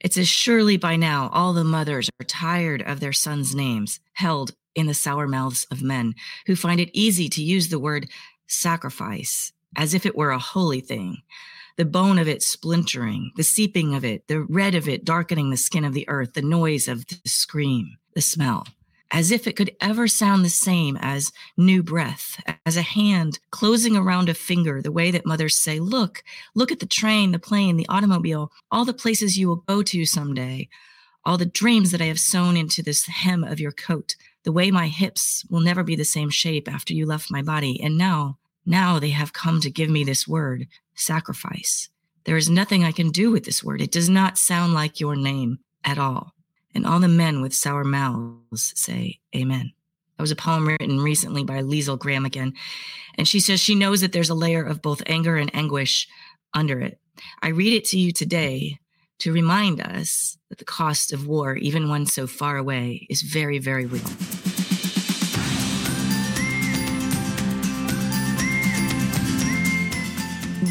It says, Surely by now all the mothers are tired of their sons' names held in the sour mouths of men who find it easy to use the word sacrifice as if it were a holy thing. The bone of it splintering, the seeping of it, the red of it darkening the skin of the earth, the noise of the scream, the smell as if it could ever sound the same as new breath, as a hand closing around a finger, the way that mothers say, Look, look at the train, the plane, the automobile, all the places you will go to someday, all the dreams that I have sewn into this hem of your coat, the way my hips will never be the same shape after you left my body. And now, now they have come to give me this word, sacrifice. There is nothing I can do with this word. It does not sound like your name at all. And all the men with sour mouths say, Amen. That was a poem written recently by Liesl Graham again. And she says she knows that there's a layer of both anger and anguish under it. I read it to you today to remind us that the cost of war, even one so far away, is very, very real.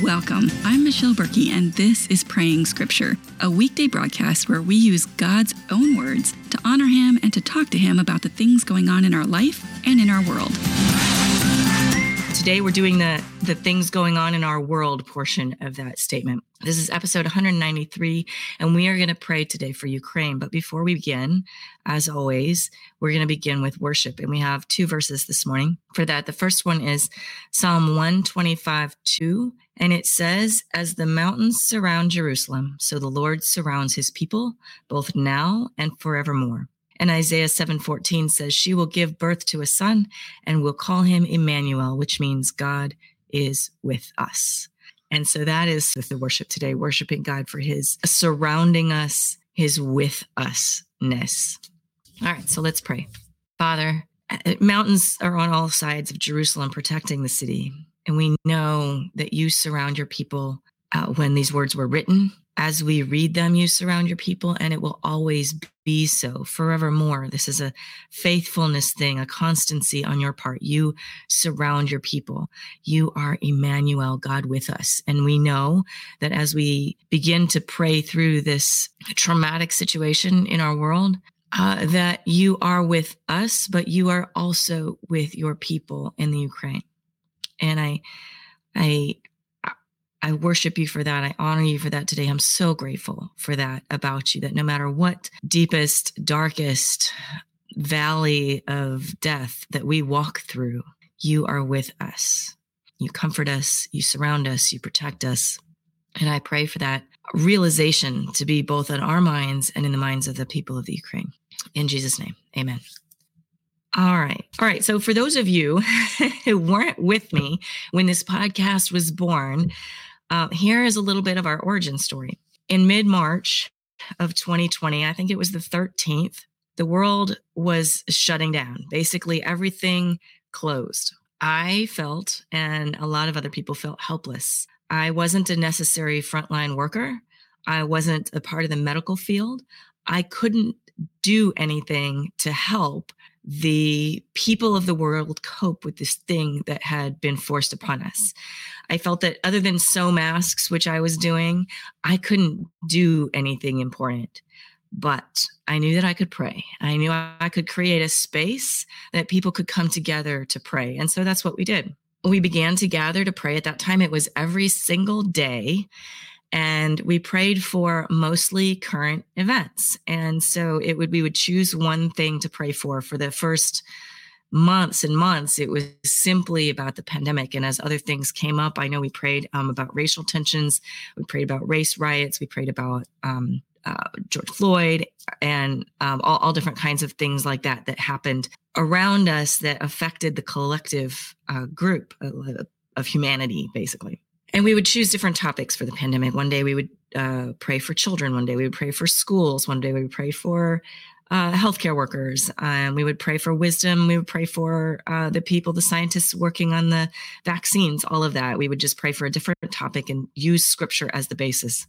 Welcome. I'm Michelle Berkey, and this is Praying Scripture, a weekday broadcast where we use God's own words to honor Him and to talk to Him about the things going on in our life and in our world. Today, we're doing the, the things going on in our world portion of that statement. This is episode 193, and we are going to pray today for Ukraine. But before we begin, as always, we're going to begin with worship. And we have two verses this morning for that. The first one is Psalm 125 2, and it says, As the mountains surround Jerusalem, so the Lord surrounds his people, both now and forevermore. And Isaiah 7:14 says, She will give birth to a son and will call him Emmanuel, which means God is with us. And so that is the worship today, worshiping God for his surrounding us, his with usness. All right, so let's pray. Father, uh, mountains are on all sides of Jerusalem protecting the city. And we know that you surround your people uh, when these words were written. As we read them, you surround your people, and it will always be so forevermore. This is a faithfulness thing, a constancy on your part. You surround your people. You are Emmanuel, God with us. And we know that as we begin to pray through this traumatic situation in our world, uh, that you are with us, but you are also with your people in the Ukraine. And I, I, I worship you for that. I honor you for that today. I'm so grateful for that about you, that no matter what deepest, darkest valley of death that we walk through, you are with us. You comfort us, you surround us, you protect us. And I pray for that realization to be both in our minds and in the minds of the people of the Ukraine. In Jesus' name, amen. All right. All right. So, for those of you who weren't with me when this podcast was born, uh, here is a little bit of our origin story. In mid March of 2020, I think it was the 13th, the world was shutting down. Basically, everything closed. I felt, and a lot of other people felt helpless. I wasn't a necessary frontline worker. I wasn't a part of the medical field. I couldn't do anything to help the people of the world cope with this thing that had been forced upon us. Mm-hmm. I felt that other than sew masks, which I was doing, I couldn't do anything important. But I knew that I could pray. I knew I could create a space that people could come together to pray. And so that's what we did. We began to gather to pray. At that time, it was every single day and we prayed for mostly current events. And so it would we would choose one thing to pray for for the first months and months it was simply about the pandemic. And as other things came up i know we prayed um, about racial tensions we prayed about race riots we prayed about um, uh, george floyd and um, all, all, different kinds of things like that that happened around us that affected the collective uh, group of humanity basically and we would choose different topics for the pandemic. One day we would uh, pray for children. One day we would pray for schools. One day we would pray for uh, healthcare workers. Um, we would pray for wisdom. We would pray for uh, the people, the scientists working on the vaccines, all of that. We would just pray for a different topic and use scripture as the basis.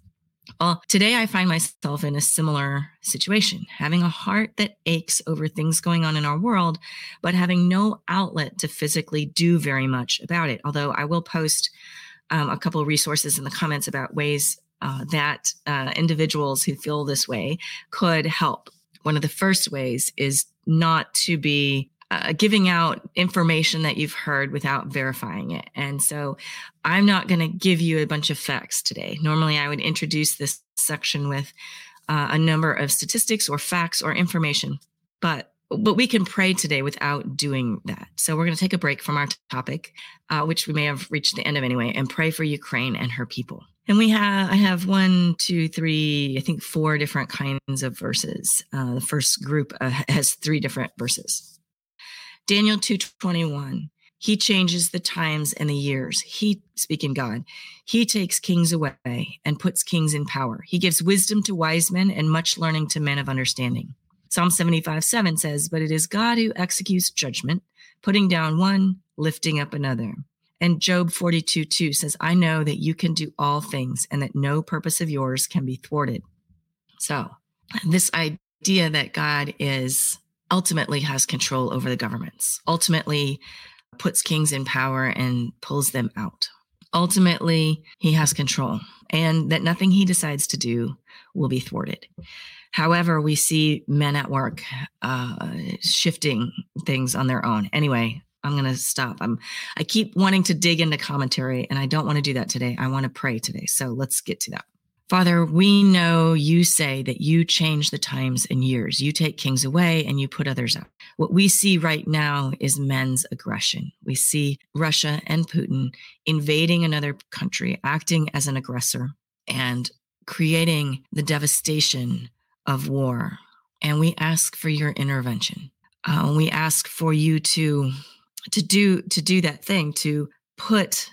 Well, today I find myself in a similar situation, having a heart that aches over things going on in our world, but having no outlet to physically do very much about it. Although I will post um, a couple of resources in the comments about ways uh, that uh, individuals who feel this way could help. One of the first ways is not to be uh, giving out information that you've heard without verifying it. And so I'm not going to give you a bunch of facts today. Normally, I would introduce this section with uh, a number of statistics or facts or information, but but we can pray today without doing that. So we're going to take a break from our topic, uh, which we may have reached the end of anyway, and pray for Ukraine and her people. And we have I have one, two, three, I think four different kinds of verses. Uh, the first group uh, has three different verses. Daniel 2:21. He changes the times and the years. He, speaking God, he takes kings away and puts kings in power. He gives wisdom to wise men and much learning to men of understanding. Psalm 75 7 says, But it is God who executes judgment, putting down one, lifting up another. And Job 42 2 says, I know that you can do all things and that no purpose of yours can be thwarted. So, this idea that God is ultimately has control over the governments, ultimately puts kings in power and pulls them out. Ultimately, he has control, and that nothing he decides to do will be thwarted. However, we see men at work uh, shifting things on their own. Anyway, I'm going to stop. I'm I keep wanting to dig into commentary and I don't want to do that today. I want to pray today. So let's get to that. Father, we know you say that you change the times and years. You take kings away and you put others up. What we see right now is men's aggression. We see Russia and Putin invading another country, acting as an aggressor and creating the devastation of war. And we ask for your intervention. Uh, we ask for you to to do to do that thing to put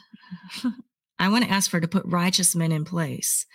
I want to ask for to put righteous men in place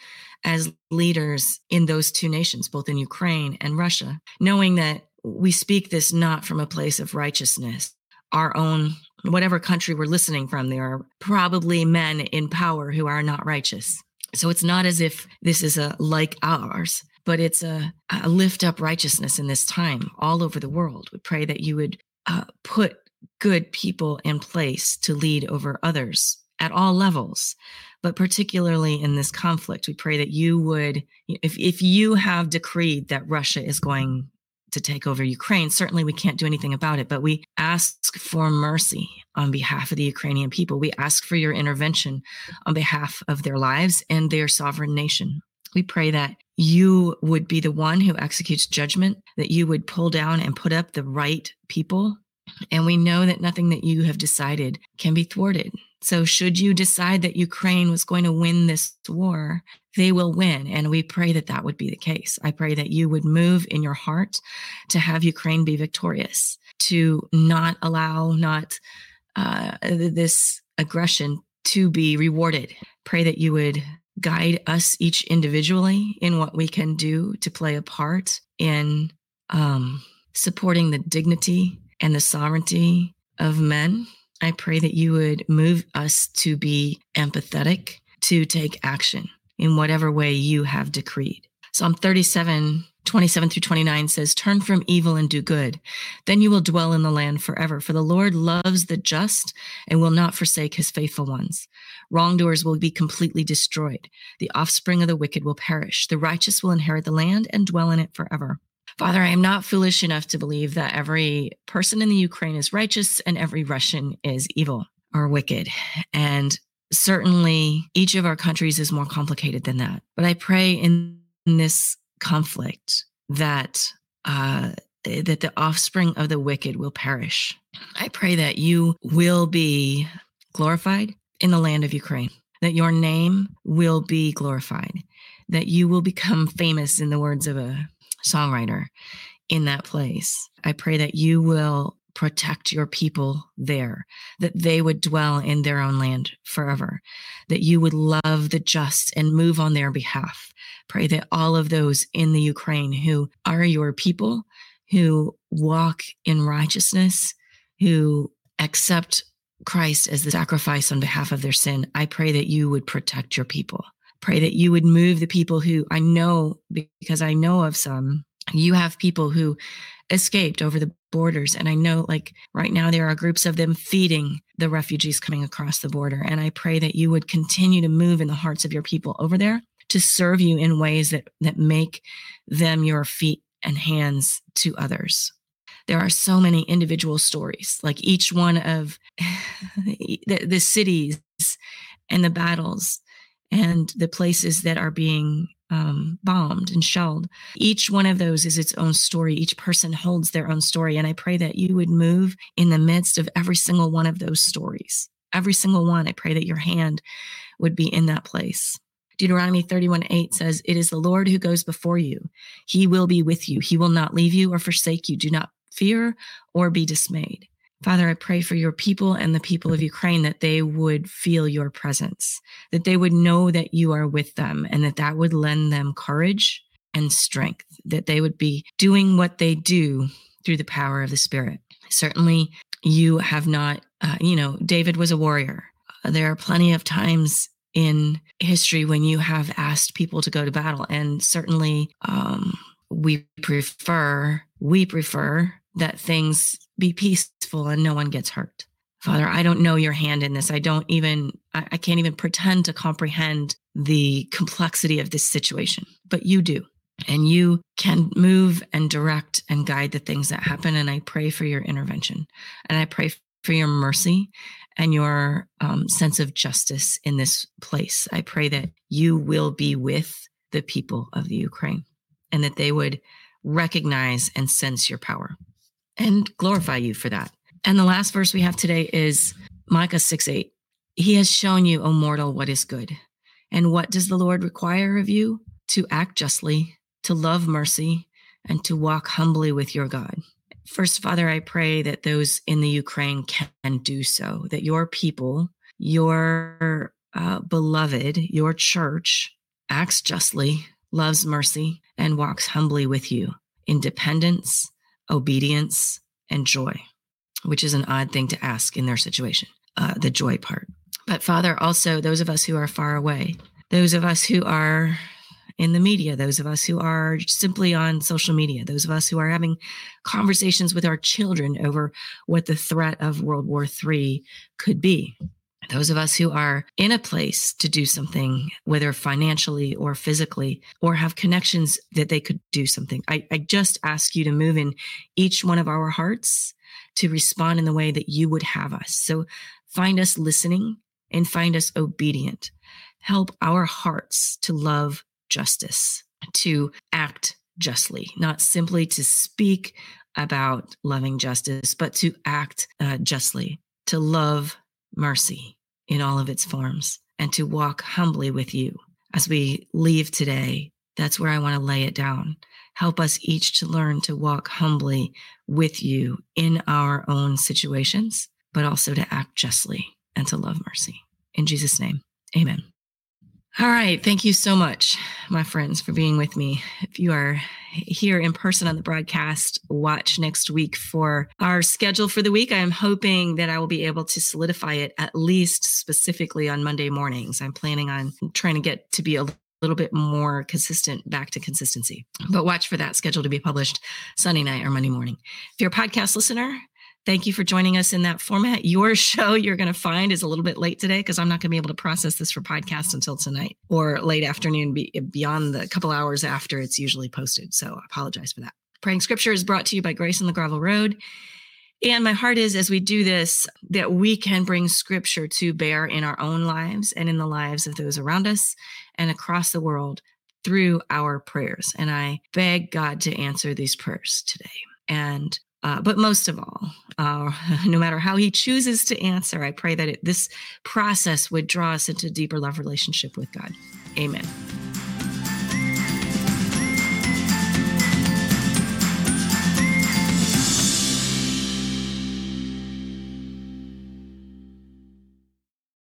as leaders in those two nations, both in Ukraine and Russia, knowing that we speak this not from a place of righteousness. Our own, whatever country we're listening from, there are probably men in power who are not righteous. So it's not as if this is a like ours, but it's a, a lift up righteousness in this time all over the world. We pray that you would uh, put good people in place to lead over others at all levels but particularly in this conflict, we pray that you would, if, if you have decreed that Russia is going to take over Ukraine, certainly we can't do anything about it, but we ask for mercy on behalf of the Ukrainian people. We ask for your intervention on behalf of their lives and their sovereign nation. We pray that you would be the one who executes judgment, that you would pull down and put up the right people. And we know that nothing that you have decided can be thwarted. So, should you decide that Ukraine was going to win this war, they will win. And we pray that that would be the case. I pray that you would move in your heart to have Ukraine be victorious, to not allow not uh, this aggression to be rewarded. Pray that you would guide us each individually in what we can do to play a part in um, supporting the dignity and the sovereignty of men I pray that you would move us to be empathetic, to take action in whatever way you have decreed. Psalm 37, 27 through 29 says, Turn from evil and do good. Then you will dwell in the land forever. For the Lord loves the just and will not forsake his faithful ones. Wrongdoers will be completely destroyed. The offspring of the wicked will perish. The righteous will inherit the land and dwell in it forever. Father, I am not foolish enough to believe that every person in the Ukraine is righteous and every Russian is evil or wicked. And certainly each of our countries is more complicated than that. But I pray in, in this conflict that uh, that the offspring of the wicked will perish. I pray that you will be glorified in the land of Ukraine, that your name will be glorified, that you will become famous in the words of a songwriter in that place. I pray that you will protect your people there, that they would dwell in their own land forever, that you would love the just and move on their behalf. Pray that all of those in the Ukraine who are your people, who walk in righteousness, who accept Christ as the sacrifice on behalf of their sin, I pray that you would protect your people pray that you would move the people who I know, because I know of some, you have people who escaped over the borders. And I know, like, right now, there are groups of them feeding the refugees coming across the border. And I pray that you would continue to move in the hearts of your people over there to serve you in ways that, that make them your feet and hands to others. There are so many individual stories, like each one of the, the cities and the battles and the places that are being um, bombed and shelled. Each one of those is its own story. Each person holds their own story. And I pray that you would move in the midst of every single one of those stories. Every single one. I pray that your hand would be in that place. Deuteronomy 31 8 says, It is the Lord who goes before you. He will be with you. He will not leave you or forsake you. Do not fear or be dismayed. Father, I pray for your people and the people of Ukraine that they would feel your presence, that they would know that you are with them, and that that would lend them courage and strength, that they would be doing what they do through the power of the Spirit. Certainly, you have not, uh, you know, David was a warrior. There are plenty of times in history when you have asked people to go to battle, and certainly um, we prefer, we prefer that things be peaceful and no one gets hurt. Father, I don't know your hand in this. I don't even, I, I can't even pretend to comprehend the complexity of this situation, but you do. And you can move and direct and guide the things that happen. And I pray for your intervention. And I pray for your mercy and your um, sense of justice in this place. I pray that you will be with the people of the Ukraine and that they would recognize and sense your power and glorify you for that. And the last verse we have today is Micah 6 8. He has shown you, O mortal, what is good. And what does the Lord require of you? To act justly, to love mercy, and to walk humbly with your God. First, Father, I pray that those in the Ukraine can do so, that your people, your uh, beloved, your church acts justly, loves mercy, and walks humbly with you in dependence obedience, and joy, which is an odd thing to ask in their situation, uh, the joy part. But Father, also those of us who are far away, those of us who are in the media, those of us who are simply on social media, those of us who are having conversations with our children over what the threat of World War III could be those of us who are in a place to do something, whether financially or physically, or have connections that they could do something. I, I, just ask you to move in each one of our hearts to respond in the way that you would have us. So find us listening and find us obedient. Help our hearts to love justice, to act justly, not simply to speak about loving justice, but to act uh, justly, to love mercy in all of its forms and to walk humbly with you. As we leave today, that's where I want to lay it down. Help us each to learn to walk humbly with you in our own situations, but also to act justly and to love mercy. In Jesus' name, amen. All right. Thank you so much, my friends, for being with me. If you are here in person on the broadcast, watch next week for our schedule for the week. I am hoping that I will be able to solidify it at least specifically on Monday mornings. I'm planning on trying to get to be a little bit more consistent back to consistency. But watch for that schedule to be published Sunday night or Monday morning. If you're a podcast listener, Thank you for joining us in that format. Your show you're going to find is a little bit late today because I'm not going to be able to process this for podcast until tonight or late afternoon beyond the couple hours after it's usually posted. So I apologize for that. Praying Scripture is brought to you by Grace on the Gravel Road. And my heart is as we do this, that we can bring scripture to bear in our own lives and in the lives of those around us and across the world through our prayers. And I beg God to answer these prayers today. And uh, but most of all, uh, no matter how he chooses to answer, I pray that it, this process would draw us into a deeper love relationship with God. Amen.